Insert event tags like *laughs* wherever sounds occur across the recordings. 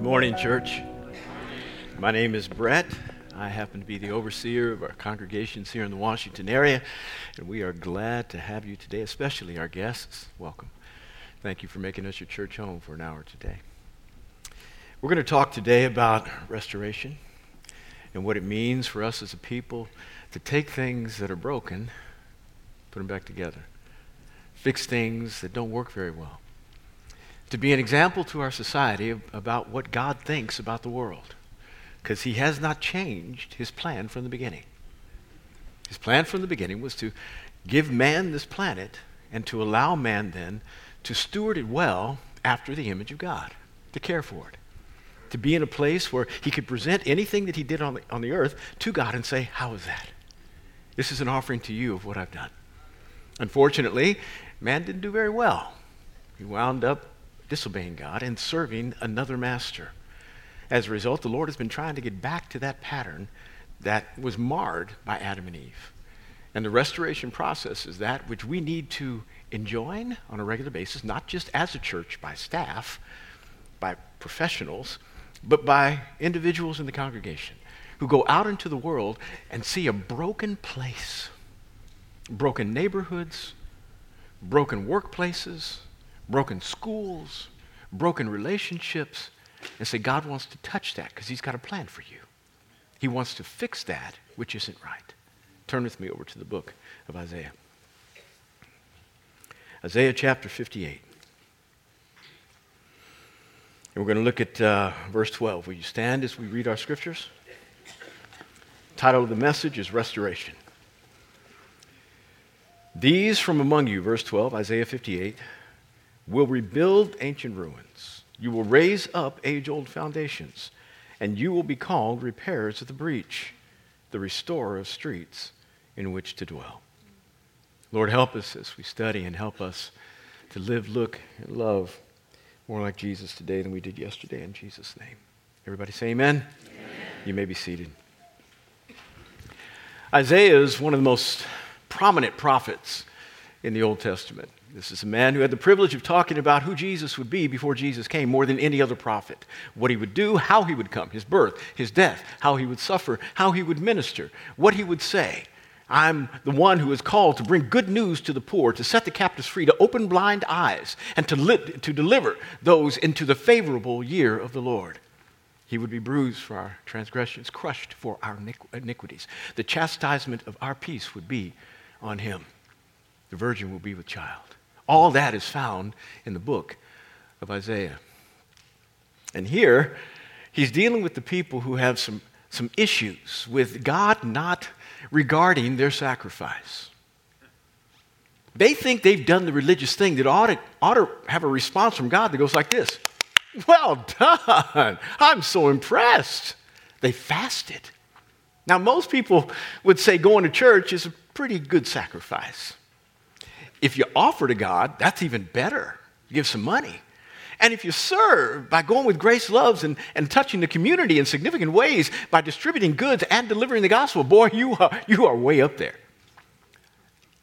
Good morning, church. My name is Brett. I happen to be the overseer of our congregations here in the Washington area, and we are glad to have you today, especially our guests. Welcome. Thank you for making us your church home for an hour today. We're going to talk today about restoration and what it means for us as a people to take things that are broken, put them back together, fix things that don't work very well to be an example to our society about what God thinks about the world. Because he has not changed his plan from the beginning. His plan from the beginning was to give man this planet and to allow man then to steward it well after the image of God, to care for it, to be in a place where he could present anything that he did on the, on the earth to God and say, How is that? This is an offering to you of what I've done. Unfortunately, man didn't do very well. He wound up disobeying God and serving another master. As a result, the Lord has been trying to get back to that pattern that was marred by Adam and Eve. And the restoration process is that which we need to enjoin on a regular basis, not just as a church by staff, by professionals, but by individuals in the congregation who go out into the world and see a broken place, broken neighborhoods, broken workplaces, broken schools, broken relationships, and say, God wants to touch that because He's got a plan for you. He wants to fix that which isn't right. Turn with me over to the book of Isaiah. Isaiah chapter 58. And we're going to look at uh, verse 12. Will you stand as we read our scriptures? Title of the message is Restoration. These from among you, verse 12, Isaiah 58 will rebuild ancient ruins. You will raise up age old foundations, and you will be called repairers of the breach, the restorer of streets in which to dwell. Lord, help us as we study and help us to live, look, and love more like Jesus today than we did yesterday in Jesus' name. Everybody say amen. amen. You may be seated. Isaiah is one of the most prominent prophets in the Old Testament. This is a man who had the privilege of talking about who Jesus would be before Jesus came more than any other prophet. What he would do, how he would come, his birth, his death, how he would suffer, how he would minister, what he would say. I'm the one who is called to bring good news to the poor, to set the captives free, to open blind eyes, and to, li- to deliver those into the favorable year of the Lord. He would be bruised for our transgressions, crushed for our iniquities. The chastisement of our peace would be on him. The virgin will be with child. All that is found in the book of Isaiah. And here, he's dealing with the people who have some, some issues with God not regarding their sacrifice. They think they've done the religious thing that ought to, ought to have a response from God that goes like this Well done! I'm so impressed. They fasted. Now, most people would say going to church is a pretty good sacrifice. If you offer to God, that's even better. Give some money. And if you serve by going with Grace Loves and, and touching the community in significant ways by distributing goods and delivering the gospel, boy, you are, you are way up there.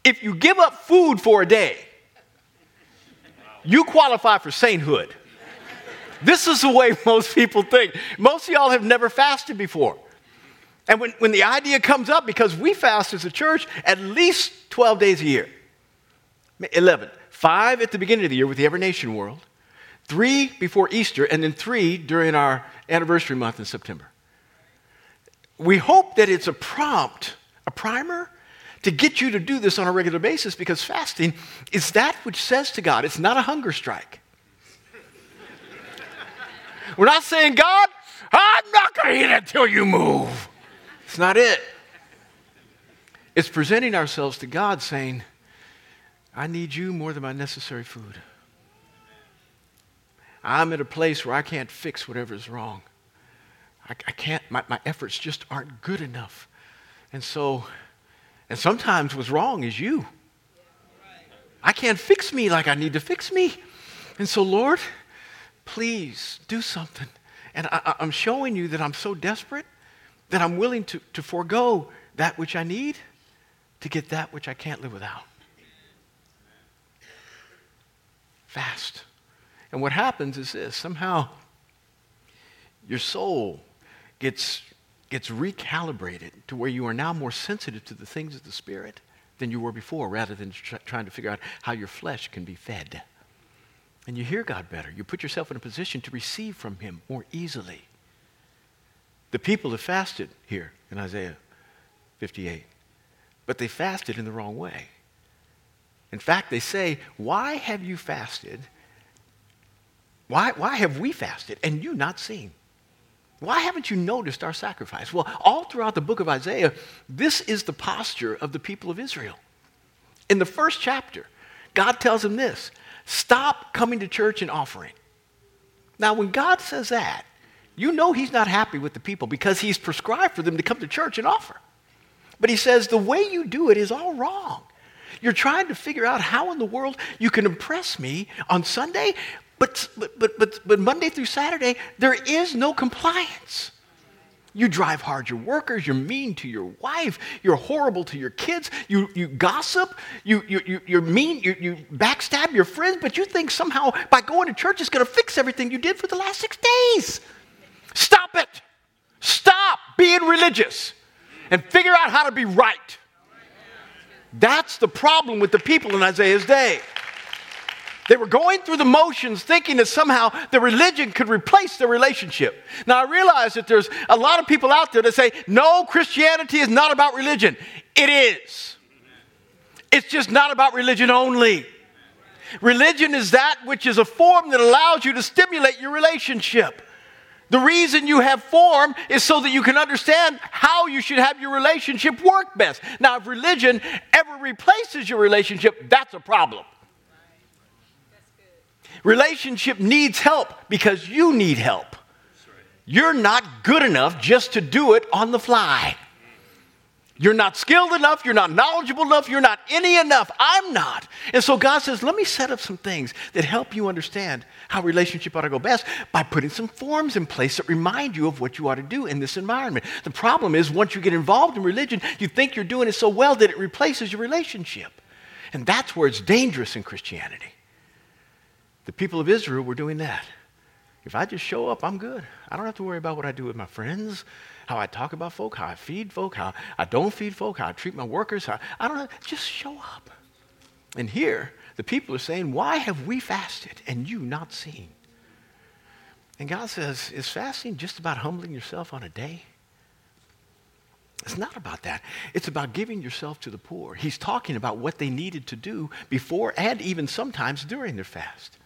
If you give up food for a day, you qualify for sainthood. This is the way *laughs* most people think. Most of y'all have never fasted before. And when, when the idea comes up, because we fast as a church at least 12 days a year, 11. Five at the beginning of the year with the Every Nation World, three before Easter, and then three during our anniversary month in September. We hope that it's a prompt, a primer to get you to do this on a regular basis because fasting is that which says to God, it's not a hunger strike. *laughs* We're not saying, God, I'm not going to eat until you move. It's not it. It's presenting ourselves to God saying, I need you more than my necessary food. I'm at a place where I can't fix whatever is wrong. I, I can't, my, my efforts just aren't good enough. And so, and sometimes what's wrong is you. I can't fix me like I need to fix me. And so, Lord, please do something. And I, am showing you that I'm so desperate that I'm willing to, to forego that which I need to get that which I can't live without. Fast. And what happens is this somehow your soul gets, gets recalibrated to where you are now more sensitive to the things of the Spirit than you were before, rather than tr- trying to figure out how your flesh can be fed. And you hear God better. You put yourself in a position to receive from Him more easily. The people have fasted here in Isaiah 58, but they fasted in the wrong way. In fact, they say, Why have you fasted? Why, why have we fasted and you not seen? Why haven't you noticed our sacrifice? Well, all throughout the book of Isaiah, this is the posture of the people of Israel. In the first chapter, God tells them this stop coming to church and offering. Now, when God says that, you know He's not happy with the people because He's prescribed for them to come to church and offer. But He says the way you do it is all wrong. You're trying to figure out how in the world you can impress me on Sunday but, but, but, but Monday through Saturday, there is no compliance. You drive hard your workers, you're mean to your wife, you're horrible to your kids, you, you gossip, you, you, you, are mean, you, you backstab your friends, but you think somehow by going to church it's going to fix everything you did for the last six days. Stop it. Stop being religious and figure out how to be right. That's the problem with the people in Isaiah's day. They were going through the motions thinking that somehow the religion could replace the relationship. Now, I realize that there's a lot of people out there that say, no, Christianity is not about religion. It is. It's just not about religion only. Religion is that which is a form that allows you to stimulate your relationship. The reason you have form is so that you can understand how you should have your relationship work best. Now, if religion ever replaces your relationship, that's a problem. Relationship needs help because you need help. You're not good enough just to do it on the fly. You're not skilled enough. You're not knowledgeable enough. You're not any enough. I'm not. And so God says, let me set up some things that help you understand how relationship ought to go best by putting some forms in place that remind you of what you ought to do in this environment. The problem is, once you get involved in religion, you think you're doing it so well that it replaces your relationship. And that's where it's dangerous in Christianity. The people of Israel were doing that. If I just show up, I'm good. I don't have to worry about what I do with my friends, how I talk about folk, how I feed folk, how I don't feed folk, how I treat my workers. How, I don't know. Just show up. And here, the people are saying, Why have we fasted and you not seen? And God says, Is fasting just about humbling yourself on a day? It's not about that. It's about giving yourself to the poor. He's talking about what they needed to do before and even sometimes during their fast.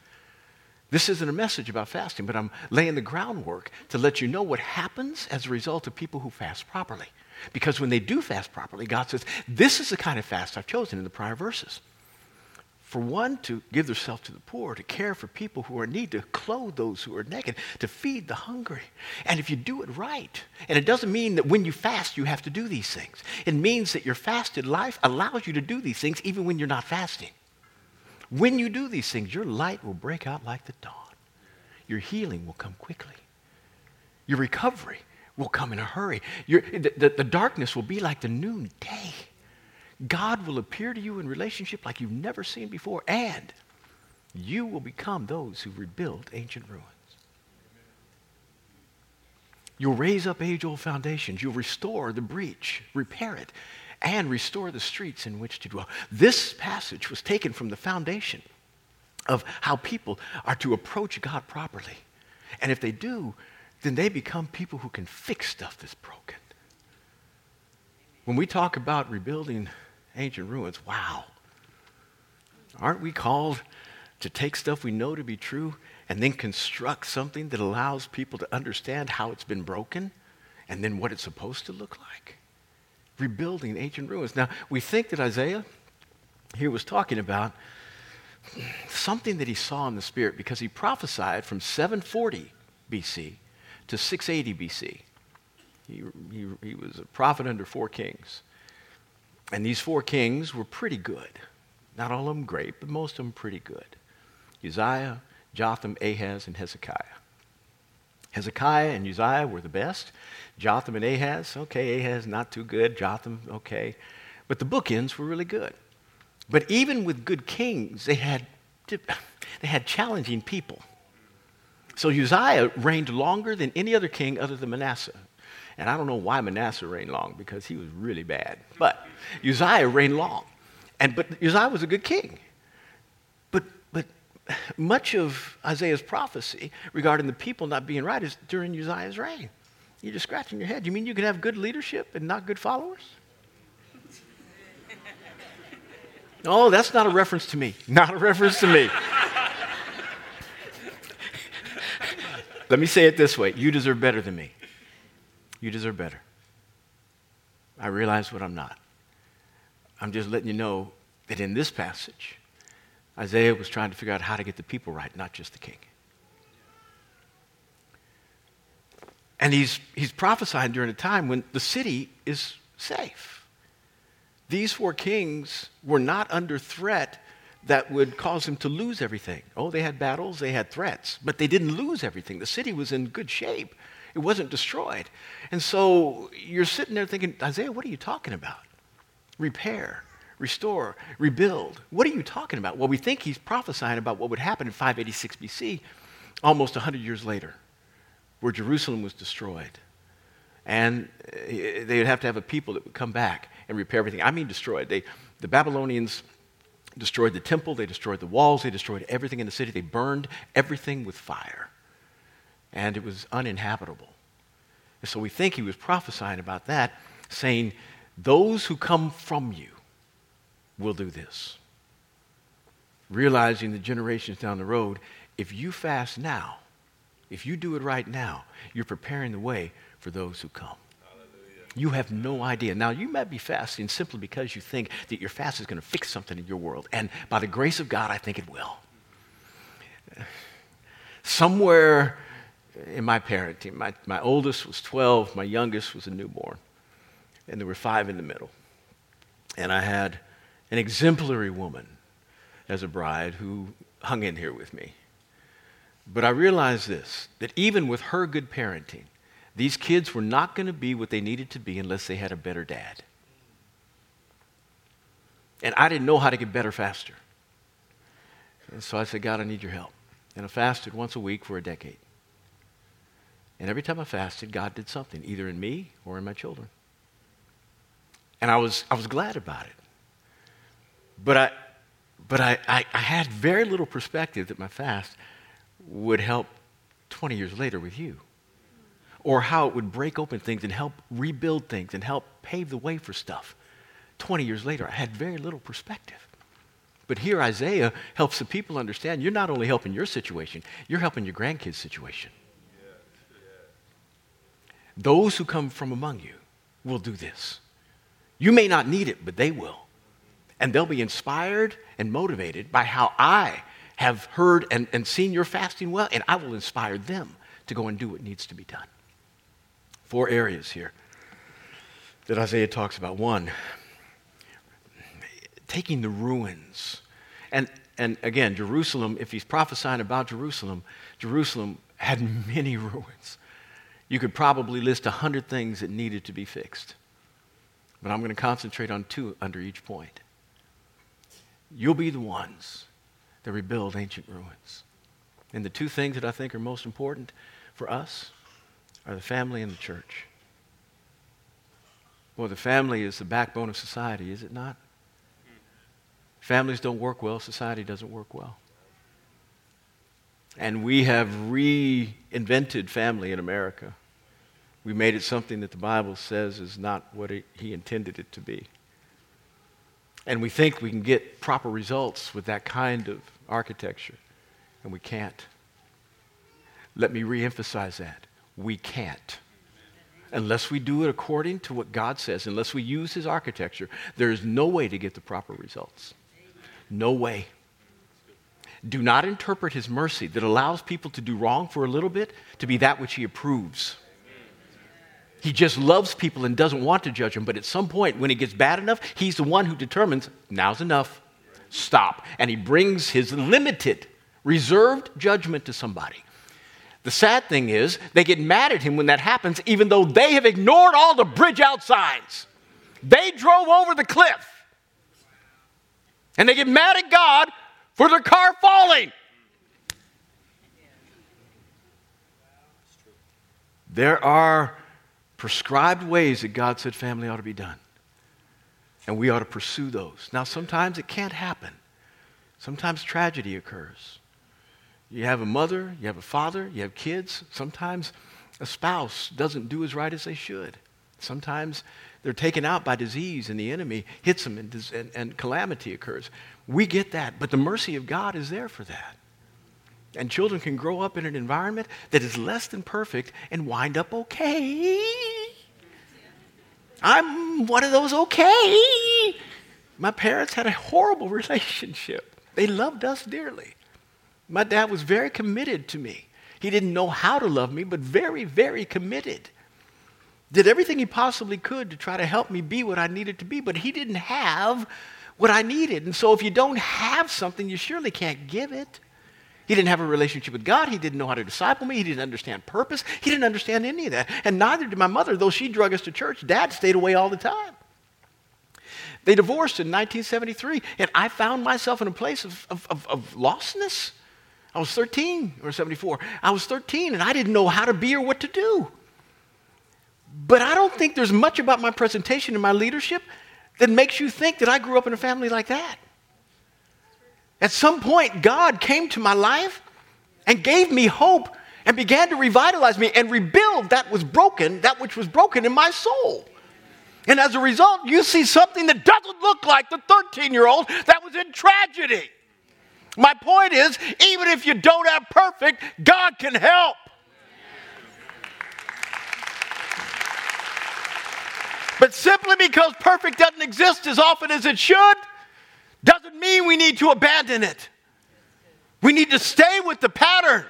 This isn't a message about fasting, but I'm laying the groundwork to let you know what happens as a result of people who fast properly. Because when they do fast properly, God says, This is the kind of fast I've chosen in the prior verses. For one, to give themselves to the poor, to care for people who are in need, to clothe those who are naked, to feed the hungry. And if you do it right, and it doesn't mean that when you fast you have to do these things, it means that your fasted life allows you to do these things even when you're not fasting. When you do these things, your light will break out like the dawn. Your healing will come quickly. Your recovery will come in a hurry. Your, the, the, darkness will be like the noonday. God will appear to you in relationship like you've never seen before, and you will become those who rebuild ancient ruins. You'll raise up age old foundations. You'll restore the breach, repair it, and restore the streets in which to dwell. This passage was taken from the foundation of how people are to approach God properly. And if they do, then they become people who can fix stuff that's broken. When we talk about rebuilding ancient ruins, wow. Aren't we called to take stuff we know to be true and then construct something that allows people to understand how it's been broken and then what it's supposed to look like? Rebuilding ancient ruins. Now, we think that Isaiah here was talking about something that he saw in the Spirit because he prophesied from 740 BC to 680 BC. He, he, he was a prophet under four kings. And these four kings were pretty good. Not all of them great, but most of them pretty good. Uzziah, Jotham, Ahaz, and Hezekiah. Hezekiah and Uzziah were the best. Jotham and Ahaz, okay, Ahaz not too good. Jotham, okay. But the bookends were really good. But even with good kings, they had, they had challenging people. So Uzziah reigned longer than any other king other than Manasseh. And I don't know why Manasseh reigned long because he was really bad. But Uzziah reigned long. And but Uzziah was a good king. Much of Isaiah's prophecy regarding the people not being right is during Uzziah's reign. You're just scratching your head. You mean you can have good leadership and not good followers? No, *laughs* oh, that's not a reference to me. Not a reference to me. Let me say it this way you deserve better than me. You deserve better. I realize what I'm not. I'm just letting you know that in this passage, Isaiah was trying to figure out how to get the people right, not just the king. And he's, he's prophesying during a time when the city is safe. These four kings were not under threat that would cause them to lose everything. Oh, they had battles, they had threats, but they didn't lose everything. The city was in good shape, it wasn't destroyed. And so you're sitting there thinking, Isaiah, what are you talking about? Repair, restore, rebuild. What are you talking about? Well, we think he's prophesying about what would happen in 586 BC, almost 100 years later where Jerusalem was destroyed. And eh, they would have to have a people that would come back and repair everything. I mean, destroyed. They, the Babylonians destroyed the temple, they destroyed the walls, they destroyed everything in the city, they burned everything with fire. And it was uninhabitable. And so we think he was prophesying about that, saying, Those who come from you will do this. Realizing the generations down the road, if you fast now, if you do it right now, you're preparing the way for those who come. You have no idea. Now, you might be fasting simply because you think that your fast is going to fix something in your world. And by the grace of God, I think it will. Somewhere in my parenting, my, my oldest was 12, my youngest was a newborn, and there were five in the middle. And I had an exemplary woman as a bride who hung in here with me. But I realized this that even with her good parenting, these kids were not going to be what they needed to be unless they had a better dad. And I didn't know how to get better faster. And so I said, God, I need your help. And I fasted once a week for a decade. And every time I fasted, God did something, either in me or in my children. And I was, I was glad about it. But I, but I, I, I had very little perspective that my fast would help 20 years later with you. Or how it would break open things and help rebuild things and help pave the way for stuff. 20 years later, I had very little perspective. But here, Isaiah helps the people understand you're not only helping your situation, you're helping your grandkids' situation. Those who come from among you will do this. You may not need it, but they will. And they'll be inspired and motivated by how I have heard and, and seen your fasting well, and I will inspire them to go and do what needs to be done. Four areas here that Isaiah talks about. One, taking the ruins. And, and again, Jerusalem, if he's prophesying about Jerusalem, Jerusalem had *laughs* many ruins. You could probably list a hundred things that needed to be fixed. But I'm going to concentrate on two under each point. You'll be the ones that rebuild ancient ruins. And the two things that I think are most important for us are the family and the church. Well, the family is the backbone of society, is it not? Families don't work well, society doesn't work well. And we have reinvented family in America. We made it something that the Bible says is not what it, He intended it to be. And we think we can get proper results with that kind of architecture, and we can't. Let me reemphasize that. We can't. Unless we do it according to what God says, unless we use His architecture, there is no way to get the proper results. No way. Do not interpret His mercy that allows people to do wrong for a little bit to be that which He approves. He just loves people and doesn't want to judge them. But at some point, when it gets bad enough, he's the one who determines now's enough. Stop. And he brings his limited, reserved judgment to somebody. The sad thing is, they get mad at him when that happens, even though they have ignored all the bridge out signs. They drove over the cliff. And they get mad at God for their car falling. There are prescribed ways that God said family ought to be done. And we ought to pursue those. Now, sometimes it can't happen. Sometimes tragedy occurs. You have a mother, you have a father, you have kids. Sometimes a spouse doesn't do as right as they should. Sometimes they're taken out by disease and the enemy hits them and, and, and calamity occurs. We get that, but the mercy of God is there for that. And children can grow up in an environment that is less than perfect and wind up okay. I'm one of those okay. My parents had a horrible *laughs* relationship. They loved us dearly. My dad was very committed to me. He didn't know how to love me, but very, very committed. Did everything he possibly could to try to help me be what I needed to be, but he didn't have what I needed. And so if you don't have something, you surely can't give it. He didn't have a relationship with God. He didn't know how to disciple me. He didn't understand purpose. He didn't understand any of that. And neither did my mother, though she drug us to church. Dad stayed away all the time. They divorced in 1973, and I found myself in a place of, of, of, of lostness. I was 13 or 74. I was 13, and I didn't know how to be or what to do. But I don't think there's much about my presentation and my leadership that makes you think that I grew up in a family like that. At some point, God came to my life and gave me hope and began to revitalize me and rebuild that was broken, that which was broken in my soul. And as a result, you see something that doesn't look like the 13 year old that was in tragedy. My point is, even if you don't have perfect, God can help. But simply because perfect doesn't exist as often as it should, doesn't mean we need to abandon it. We need to stay with the pattern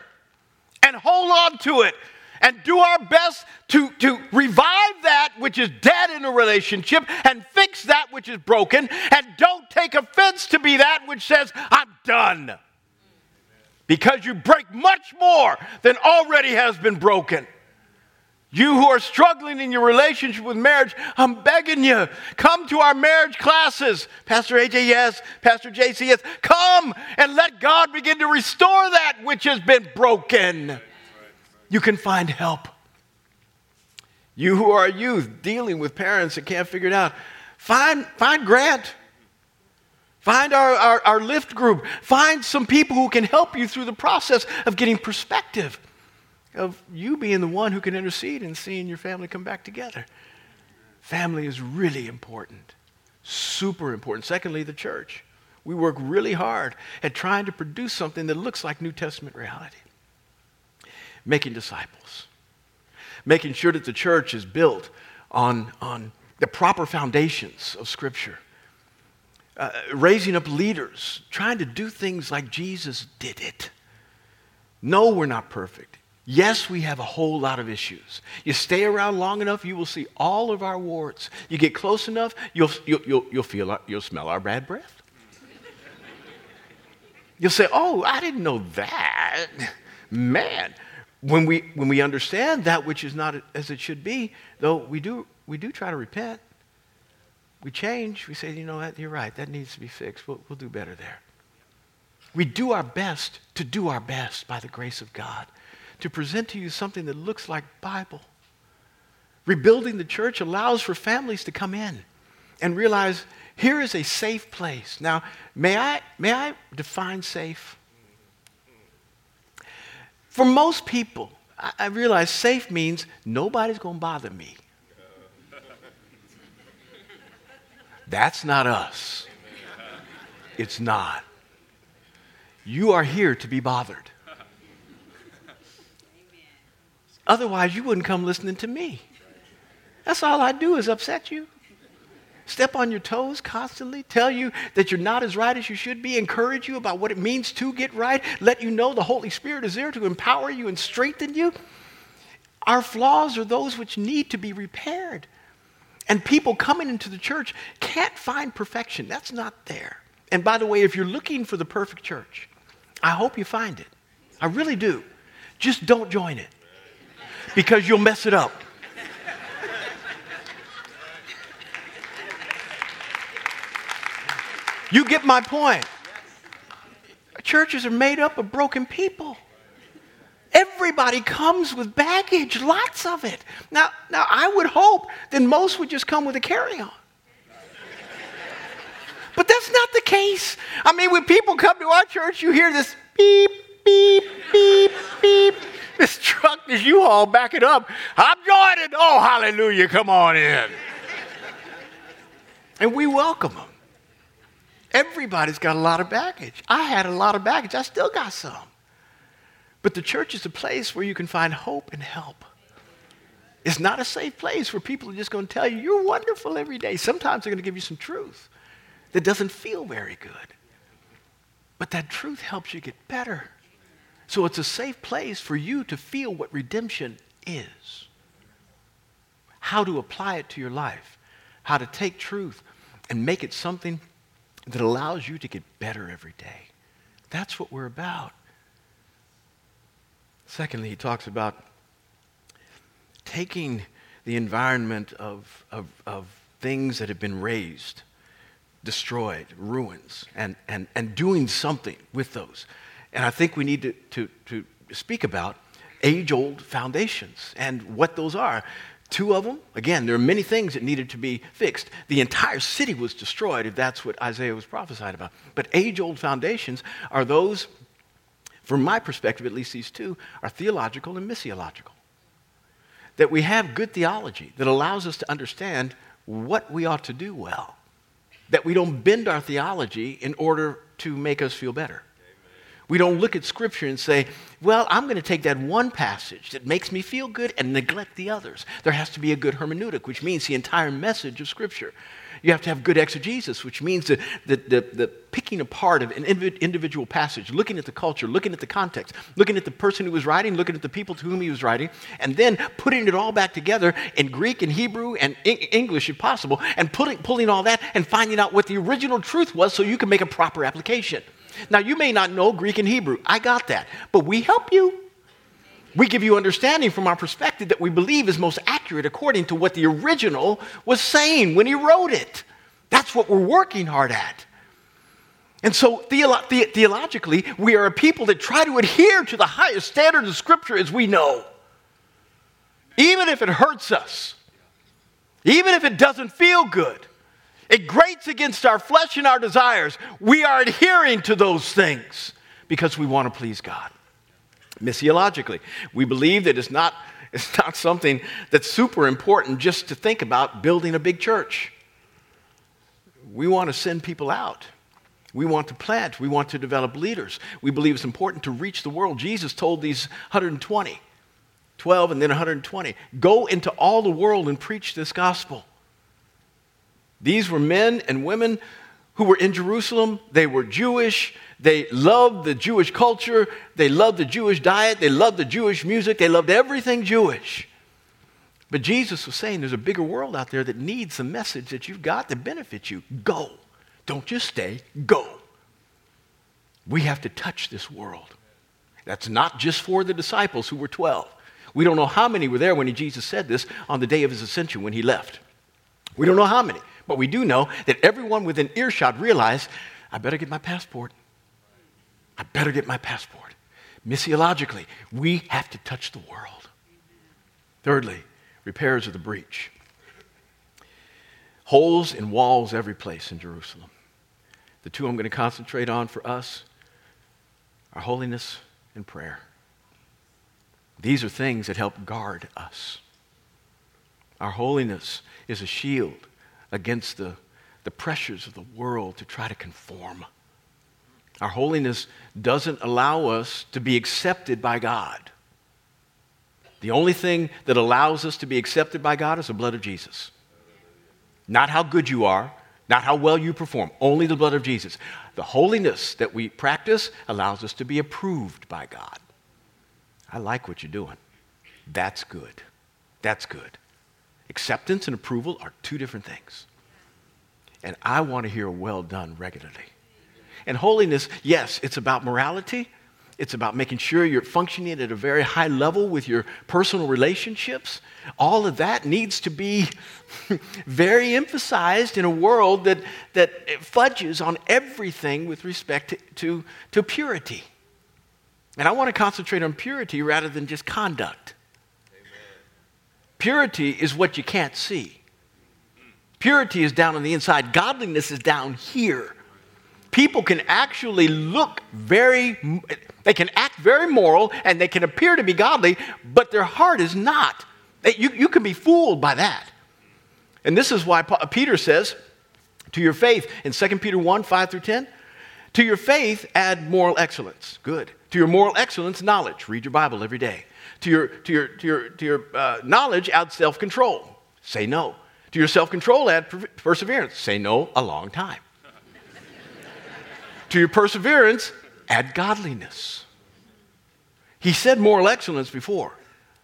and hold on to it and do our best to, to revive that which is dead in a relationship and fix that which is broken. And don't take offense to be that which says, I'm done. Because you break much more than already has been broken. You who are struggling in your relationship with marriage, I'm begging you, come to our marriage classes. Pastor AJ, yes. Pastor JC, yes. Come and let God begin to restore that which has been broken. You can find help. You who are youth dealing with parents that can't figure it out, find, find Grant. Find our, our, our lift group. Find some people who can help you through the process of getting perspective of you being the one who can intercede and seeing your family come back together. Family is really important, super important. Secondly, the church. We work really hard at trying to produce something that looks like New Testament reality. Making disciples, making sure that the church is built on, on the proper foundations of Scripture. Uh, raising up leaders, trying to do things like Jesus did it. No, we're not perfect. Yes, we have a whole lot of issues. You stay around long enough, you will see all of our warts. You get close enough, you'll, you'll, you'll, you'll feel, our, you'll smell our bad breath. You'll say, oh, I didn't know that. Man, when we, when we understand that which is not as it should be, though we do, we do try to repent, we change, we say, you know what, you're right, that needs to be fixed. We'll, we'll do better there. We do our best to do our best by the grace of God to present to you something that looks like Bible. Rebuilding the church allows for families to come in and realize here is a safe place. Now, may I, may I define safe? For most people, I, I realize safe means nobody's going to bother me. That's not us. It's not. You are here to be bothered. Otherwise, you wouldn't come listening to me. That's all I do is upset you. Step on your toes constantly, tell you that you're not as right as you should be, encourage you about what it means to get right, let you know the Holy Spirit is there to empower you and strengthen you. Our flaws are those which need to be repaired. And people coming into the church can't find perfection. That's not there. And by the way, if you're looking for the perfect church, I hope you find it. I really do. Just don't join it because you'll mess it up. You get my point. Churches are made up of broken people. Everybody comes with baggage, lots of it. Now, now I would hope that most would just come with a carry-on. But that's not the case. I mean, when people come to our church, you hear this beep, beep, beep, beep. Truck, this U-Haul, back it up. I'm joining. Oh, hallelujah, come on in. and we welcome them. Everybody's got a lot of baggage. I had a lot of baggage. I still got some. But the church is a place where you can find hope and help. It's not a safe place where people are just going to tell you, you're wonderful every day. Sometimes they're going to give you some truth that doesn't feel very good. But that truth helps you get better. So it's a safe place for you to feel what redemption is, how to apply it to your life, how to take truth and make it something that allows you to get better every day. That's what we're about. Secondly, he talks about taking the environment of, of, of things that have been razed destroyed, ruins, and, and, and doing something with those. And I think we need to, to, to speak about age old foundations and what those are. Two of them, again, there are many things that needed to be fixed. The entire city was destroyed, if that's what Isaiah was prophesying about. But age old foundations are those, from my perspective, at least these two, are theological and missiological. That we have good theology that allows us to understand what we ought to do well that we don't bend our theology in order to make us feel better. We don't look at Scripture and say, well, I'm going to take that one passage that makes me feel good and neglect the others. There has to be a good hermeneutic, which means the entire message of Scripture. You have to have good exegesis, which means the, the, the, the picking apart of an individual passage, looking at the culture, looking at the context, looking at the person who was writing, looking at the people to whom he was writing, and then putting it all back together in Greek and Hebrew and English, if possible, and pulling, pulling all that and finding out what the original truth was so you can make a proper application. Now, you may not know Greek and Hebrew. I got that. But we help you. We give you understanding from our perspective that we believe is most accurate according to what the original was saying when he wrote it. That's what we're working hard at. And so, theolo- the- theologically, we are a people that try to adhere to the highest standard of Scripture as we know. Even if it hurts us, even if it doesn't feel good, it grates against our flesh and our desires, we are adhering to those things because we want to please God missiologically. We believe that it's not, *laughs* it's not something that's super important just to think about building a big church. We want to send people out. We want to plant. We want to develop leaders. We believe it's important to reach the world. Jesus told these 120, 12 and then 120, go into all the world and preach this gospel. These were men and women who were in Jerusalem. They were Jewish. They loved the Jewish culture. They loved the Jewish diet. They loved the Jewish music. They loved everything Jewish. But Jesus was saying there's a bigger world out there that needs the message that you've got to benefit you. Go. Don't just stay, go. We have to touch this world. That's not just for the disciples who were 12. We don't know how many were there when Jesus said this on the day of his ascension when he left. We don't know how many, but we do know that everyone within earshot realized I better get my passport. I better get my passport. Missiologically, we have to touch the world. Thirdly, repairs of the breach. Holes in walls every place in Jerusalem. The two I'm going to concentrate on for us are holiness and prayer. These are things that help guard us. Our holiness is a shield against the, the pressures of the world to try to conform. Our holiness doesn't allow us to be accepted by God. The only thing that allows us to be accepted by God is the blood of Jesus. Not how good you are, not how well you perform, only the blood of Jesus. The holiness that we practice allows us to be approved by God. I like what you're doing. That's good. That's good. Acceptance and approval are two different things. And I want to hear well done regularly. And holiness, yes, it's about morality. It's about making sure you're functioning at a very high level with your personal relationships. All of that needs to be *laughs* very emphasized in a world that, that fudges on everything with respect to, to, to purity. And I want to concentrate on purity rather than just conduct. Purity is what you can't see. Purity is down on the inside, godliness is down here. People can actually look very, they can act very moral and they can appear to be godly, but their heart is not. You, you can be fooled by that. And this is why uh, Peter says, to your faith, in 2 Peter 1 5 through 10, to your faith add moral excellence. Good. To your moral excellence, knowledge. Read your Bible every day. To your, to your, to your, to your uh, knowledge, add self control. Say no. To your self control, add perseverance. Say no a long time. to your perseverance, add godliness. He said moral excellence before.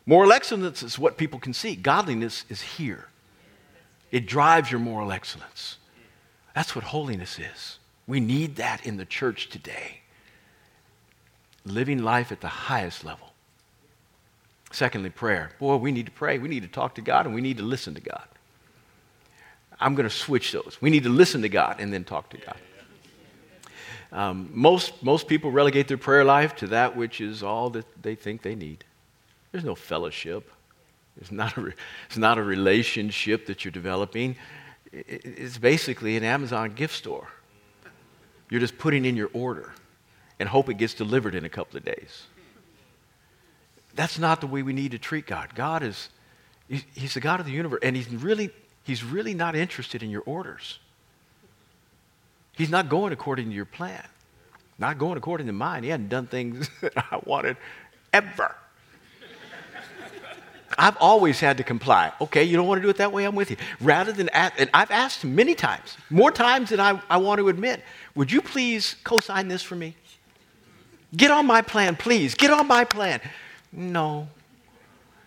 Moral excellence is what people can see, godliness is here. It drives your moral excellence. That's what holiness is. We need that in the church today. Living life at the highest level. Secondly, prayer. Boy, we need to pray. We need to talk to God and we need to listen to God. I'm going to switch those. We need to listen to God and then talk to God. Um, most, most people relegate their prayer life to that which is all that they think they need. There's no fellowship. It's not a, it's not a relationship that you're developing. It's basically an Amazon gift store. You're just putting in your order and hope it gets delivered in a couple of days. That's not the way we need to treat God. God is, He's the God of the universe, and He's really He's really not interested in your orders. He's not going according to your plan, not going according to mine. He hadn't done things *laughs* that I wanted ever. I've always had to comply. Okay, you don't want to do it that way, I'm with you. Rather than, ask, and I've asked many times, more times than I, I want to admit, would you please co sign this for me? Get on my plan, please. Get on my plan. No.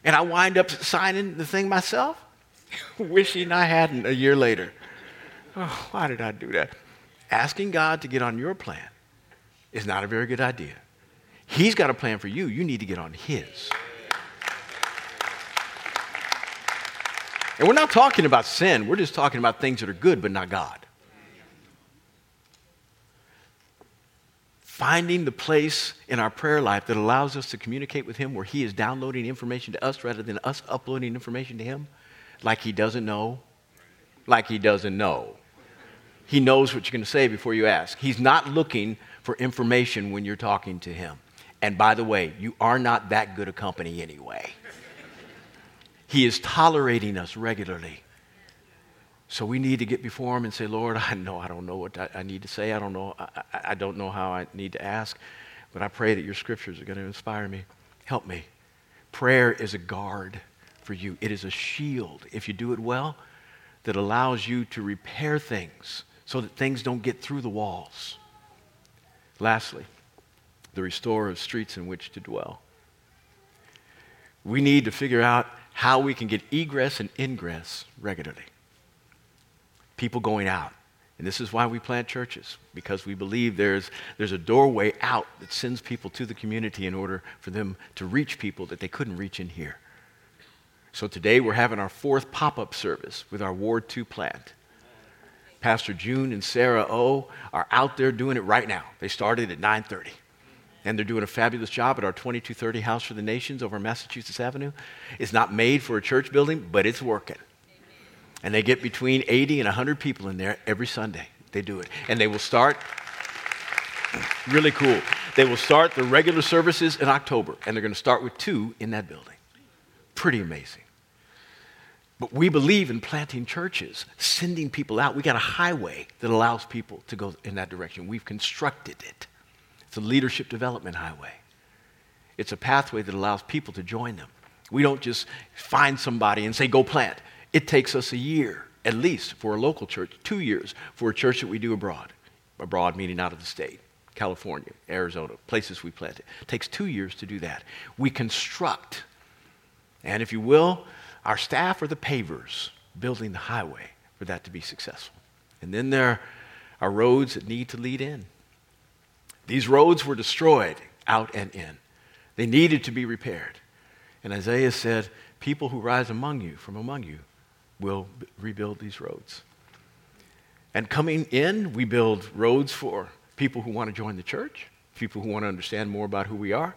And I wind up signing the thing myself. *laughs* wishing I hadn't a year later. Oh, why did I do that? Asking God to get on your plan is not a very good idea. He's got a plan for you. You need to get on His. And we're not talking about sin, we're just talking about things that are good but not God. Finding the place in our prayer life that allows us to communicate with Him where He is downloading information to us rather than us uploading information to Him like he doesn't know, like he doesn't know. He knows what you're going to say before you ask. He's not looking for information when you're talking to him. And by the way, you are not that good a company anyway. He is tolerating us regularly. So we need to get before him and say, Lord, I know I don't know what I, need to say. I don't know. I, I don't know how I need to ask. But I pray that your scriptures are going to inspire me. Help me. Prayer is a guard for you. It is a shield, if you do it well, that allows you to repair things so that things don't get through the walls. Lastly, the restorer of streets in which to dwell. We need to figure out how we can get egress and ingress regularly. People going out. And this is why we plant churches, because we believe there's, there's a doorway out that sends people to the community in order for them to reach people that they couldn't reach in here. So today we're having our fourth pop up service with our Ward 2 plant. Pastor June and Sarah O are out there doing it right now. They started at 9:30. And they're doing a fabulous job at our 2230 House for the Nations over Massachusetts Avenue. It's not made for a church building, but it's working. And they get between 80 and 100 people in there every Sunday. They do it. And they will start really cool. They will start the regular services in October, and they're going to start with two in that building. Pretty amazing. But we believe in planting churches, sending people out. We got a highway that allows people to go in that direction. We've constructed it. It's a leadership development highway. It's a pathway that allows people to join them. We don't just find somebody and say, go plant. It takes us a year, at least, for a local church, two years for a church that we do abroad. Abroad meaning out of the state. California, Arizona, places we planted. It takes two years to do that. We construct and if you will, our staff are the pavers building the highway for that to be successful. And then there are roads that need to lead in. These roads were destroyed out and in, they needed to be repaired. And Isaiah said, People who rise among you, from among you, will b- rebuild these roads. And coming in, we build roads for people who want to join the church. people who want to understand more about who we are,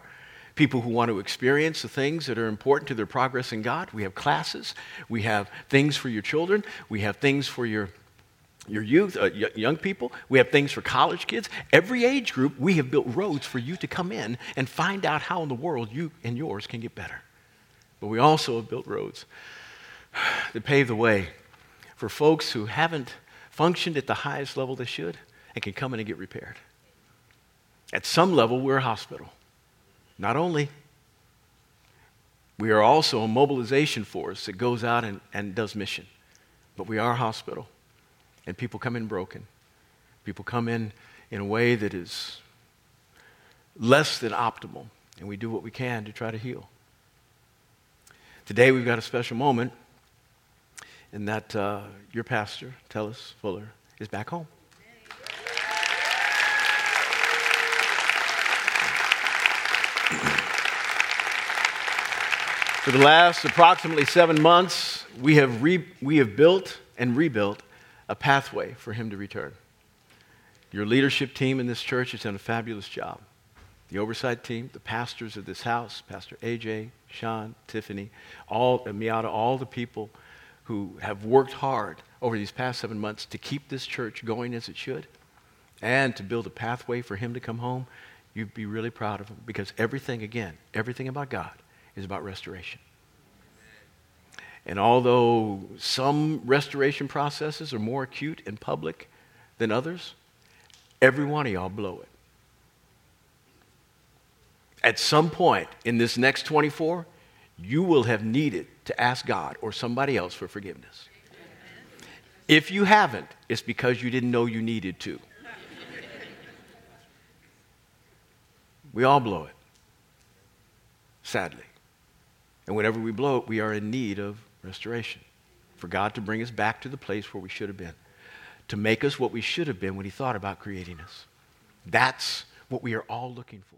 people who want to experience the things that are important to their progress in God. We have classes, we have things for your children, we have things for your your youth, uh, young people. We have things for college kids. Every age group, we have built roads for you to come in and find out how in the world you and yours can get better. But we also have built roads that pave the way for folks who haven't functioned at the highest level they should and can come in and get repaired. At some level, we're a hospital. Not only, we are also a mobilization force that goes out and, and does mission, but we are a hospital. And people come in broken. People come in in a way that is less than optimal, and we do what we can to try to heal. Today we've got a special moment in that uh, your pastor, Tellus Fuller, is back home. For the last approximately seven months, we have, re- we have built and rebuilt a pathway for him to return. Your leadership team in this church has done a fabulous job. The oversight team, the pastors of this house, Pastor AJ, Sean, Tiffany, all Miata, all the people who have worked hard over these past seven months to keep this church going as it should and to build a pathway for him to come home, you'd be really proud of him because everything, again, everything about God is about restoration. And although some restoration processes are more acute and public than others, every one of y'all blow it. At some point in this next 24, you will have needed to ask God or somebody else for forgiveness. If you haven't, it's because you didn't know you needed to. We all blow it, sadly. And whenever we blow it, we are in need of restoration. For God to bring us back to the place where we should have been, to make us what we should have been when He thought about creating us. That's what we are all looking for.